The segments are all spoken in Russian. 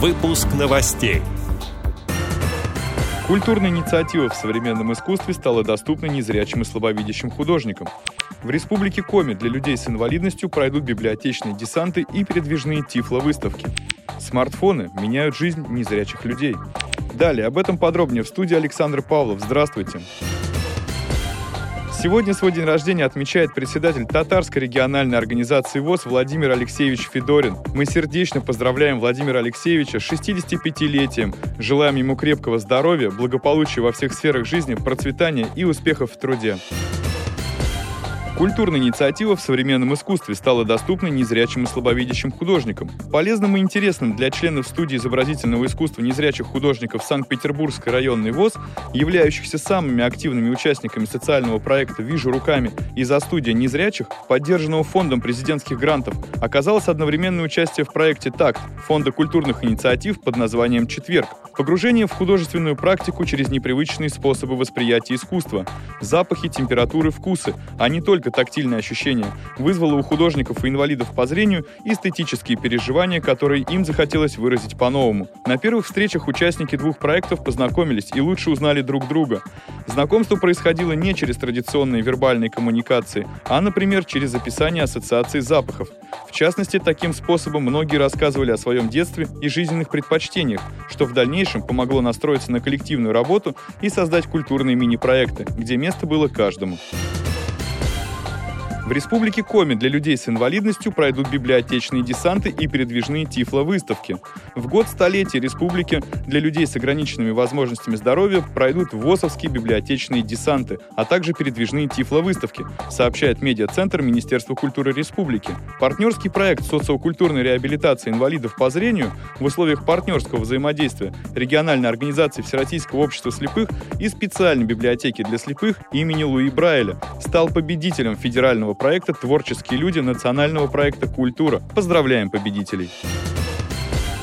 Выпуск новостей. Культурная инициатива в современном искусстве стала доступна незрячим и слабовидящим художникам. В Республике Коми для людей с инвалидностью пройдут библиотечные десанты и передвижные тифло-выставки. Смартфоны меняют жизнь незрячих людей. Далее об этом подробнее в студии Александр Павлов. Здравствуйте. Сегодня свой день рождения отмечает председатель Татарской региональной организации ВОЗ Владимир Алексеевич Федорин. Мы сердечно поздравляем Владимира Алексеевича с 65-летием. Желаем ему крепкого здоровья, благополучия во всех сферах жизни, процветания и успехов в труде. Культурная инициатива в современном искусстве стала доступна незрячим и слабовидящим художникам. Полезным и интересным для членов студии изобразительного искусства незрячих художников Санкт-Петербургской районной ВОЗ, являющихся самыми активными участниками социального проекта «Вижу руками» из-за студии незрячих, поддержанного фондом президентских грантов, оказалось одновременное участие в проекте «Такт» Фонда культурных инициатив под названием «Четверг», Погружение в художественную практику через непривычные способы восприятия искусства. Запахи, температуры, вкусы, а не только тактильные ощущения, вызвало у художников и инвалидов по зрению эстетические переживания, которые им захотелось выразить по-новому. На первых встречах участники двух проектов познакомились и лучше узнали друг друга. Знакомство происходило не через традиционные вербальные коммуникации, а, например, через описание ассоциаций запахов. В частности, таким способом многие рассказывали о своем детстве и жизненных предпочтениях, что в дальнейшем помогло настроиться на коллективную работу и создать культурные мини-проекты, где место было каждому. В Республике Коми для людей с инвалидностью пройдут библиотечные десанты и передвижные тифло-выставки. В год столетия республики для людей с ограниченными возможностями здоровья пройдут ВОСовские библиотечные десанты, а также передвижные тифло-выставки, сообщает медиацентр Министерства культуры Республики. Партнерский проект социокультурной реабилитации инвалидов по зрению в условиях партнерского взаимодействия региональной организации Всероссийского общества слепых и специальной библиотеки для слепых имени Луи Брайля стал победителем федерального проекта «Творческие люди» национального проекта «Культура». Поздравляем победителей!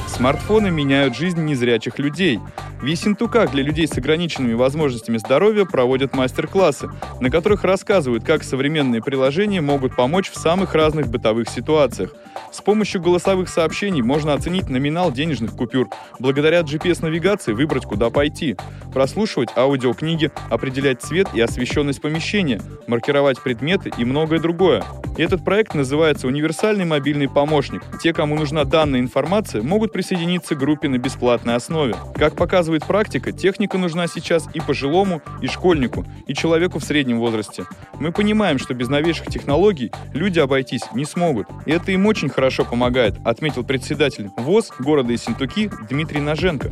Смартфоны меняют жизнь незрячих людей. В Ессентуках для людей с ограниченными возможностями здоровья проводят мастер-классы, на которых рассказывают, как современные приложения могут помочь в самых разных бытовых ситуациях. С помощью голосовых сообщений можно оценить номинал денежных купюр, благодаря GPS-навигации выбрать, куда пойти, прослушивать аудиокниги, определять цвет и освещенность помещения, маркировать предметы и многое другое. Этот проект называется «Универсальный мобильный помощник». Те, кому нужна данная информация, могут присоединиться к группе на бесплатной основе. Как показывает практика, техника нужна сейчас и пожилому, и школьнику, и человеку в среднем возрасте. Мы понимаем, что без новейших технологий люди обойтись не смогут. И это им очень хорошо помогает, отметил председатель ВОЗ города Ессентуки Дмитрий Ноженко.